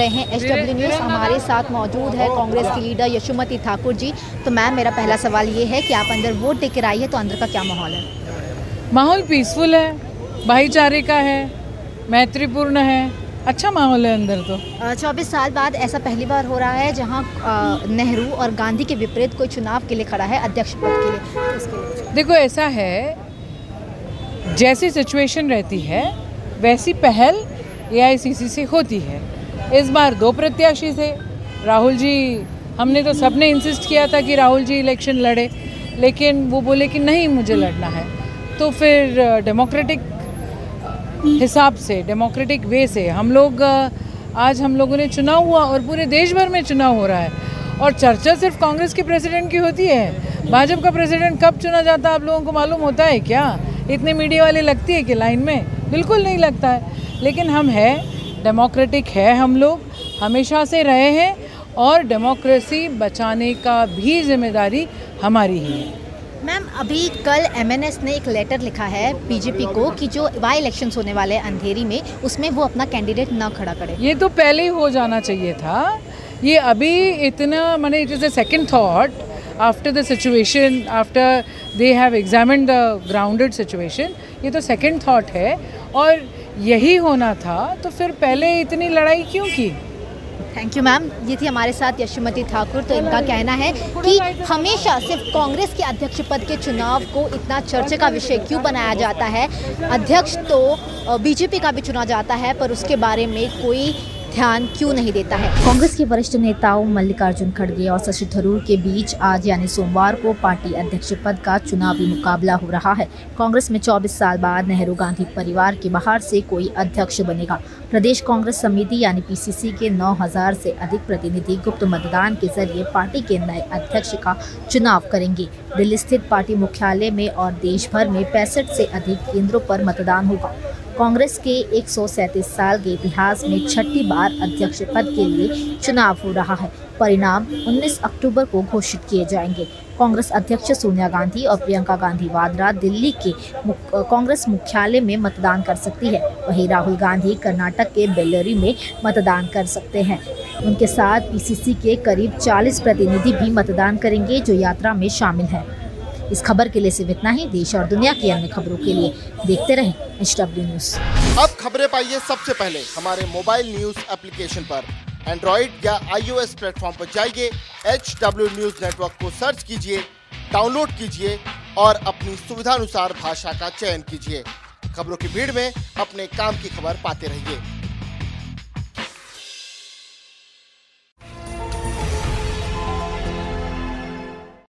रहे हैं। H W news हमारे साथ मौजूद है। कांग्रेस की लीडर यशोमती ठाकुर जी। तो मैम मेरा पहला सवाल ये है कि आप अंदर वोट देकर आई है तो अंदर का क्या माहौल है? माहौल पीसफुल है भाईचारे का है मैत्रीपूर्ण है। अच्छा माहौल है अंदर तो। चौबीस साल बाद ऐसा पहली बार हो रहा है जहाँ नेहरू और गांधी के विपरीत कोई चुनाव के लिए खड़ा है अध्यक्ष पद के लिए। तो इसके लिए देखो ऐसा है जैसी सिचुएशन रहती है वैसी पहल एआईसीसी से होती है। इस बार दो प्रत्याशी थे। राहुल जी, हमने तो सबने इंसिस्ट किया था कि राहुल जी इलेक्शन लड़े, लेकिन वो बोले कि नहीं, मुझे लड़ना है। तो फिर डेमोक्रेटिक हिसाब से डेमोक्रेटिक वे से हम लोग आज हम लोगों ने चुनाव हुआ और पूरे देश भर में चुनाव हो रहा है। और चर्चा सिर्फ़ कांग्रेस के प्रेसिडेंट की होती है। भाजपा का प्रेसिडेंट कब चुना जाता है आप लोगों को मालूम होता है क्या? इतने मीडिया वाले लगती है कि लाइन में? बिल्कुल नहीं लगता है। लेकिन हम है डेमोक्रेटिक है हम लोग हमेशा से रहे हैं और डेमोक्रेसी बचाने का भी ज़िम्मेदारी हमारी ही है। मैम अभी कल एमएनएस ने एक लेटर लिखा है बीजेपी को कि जो वाई इलेक्शंस होने वाले हैं अंधेरी में उसमें वो अपना कैंडिडेट ना खड़ा करे। ये तो पहले ही हो जाना चाहिए था। ये अभी इतना मैंने it is a second thought after the situation after they have examine the grounded situation ये तो सेकेंड थाट है। और यही होना था तो फिर पहले इतनी लड़ाई क्यों की? थैंक यू मैम ये थी हमारे साथ यशोमती ठाकुर। तो इनका कहना है कि हमेशा सिर्फ़ कांग्रेस के अध्यक्ष पद के चुनाव को इतना चर्चा का विषय क्यों बनाया जाता है? अध्यक्ष तो बीजेपी का भी चुना जाता है, पर उसके बारे में कोई ध्यान क्यों नहीं देता है? कांग्रेस के वरिष्ठ नेताओं मल्लिकार्जुन खड़गे और शशि थरूर के बीच आज यानी सोमवार को पार्टी अध्यक्ष पद का चुनावी मुकाबला हो रहा है। कांग्रेस में 24 साल बाद नेहरू गांधी परिवार के बाहर से कोई अध्यक्ष बनेगा। प्रदेश कांग्रेस समिति यानी पीसीसी के 9000 से अधिक प्रतिनिधि गुप्त मतदान के ज़रिए पार्टी के नए अध्यक्ष का चुनाव करेंगे। दिल्ली स्थित पार्टी मुख्यालय में और देश भर में पैंसठ से अधिक केंद्रों पर मतदान होगा। कांग्रेस के एक सौ सैंतीस साल के इतिहास में छठी बार अध्यक्ष पद के लिए चुनाव हो रहा है। परिणाम 19 अक्टूबर को घोषित किए जाएँगे। कांग्रेस अध्यक्ष सोनिया गांधी और प्रियंका गांधी वाड्रा दिल्ली के कांग्रेस मुख्यालय में मतदान कर सकती है। वहीं राहुल गांधी कर्नाटक के बेल्लरी में मतदान कर सकते हैं। उनके साथ पीसीसी के करीब 40 प्रतिनिधि भी मतदान करेंगे जो यात्रा में शामिल हैं। इस खबर के लिए सिर्फ़ इतना ही। देश और दुनिया की अन्य खबरों के लिए देखते रहें एच डब्ल्यू न्यूज़ अब खबरें पाइए सबसे पहले हमारे मोबाइल न्यूज़ एप्लीकेशन पर। एंड्रॉइड या आईओएस प्लेटफॉर्म पर जाइए एच डब्ल्यू न्यूज़ नेटवर्क को सर्च कीजिए, डाउनलोड कीजिए और अपनी सुविधानुसार भाषा का चयन कीजिए। खबरों की भीड़ में अपने काम की खबर पाते रहिए।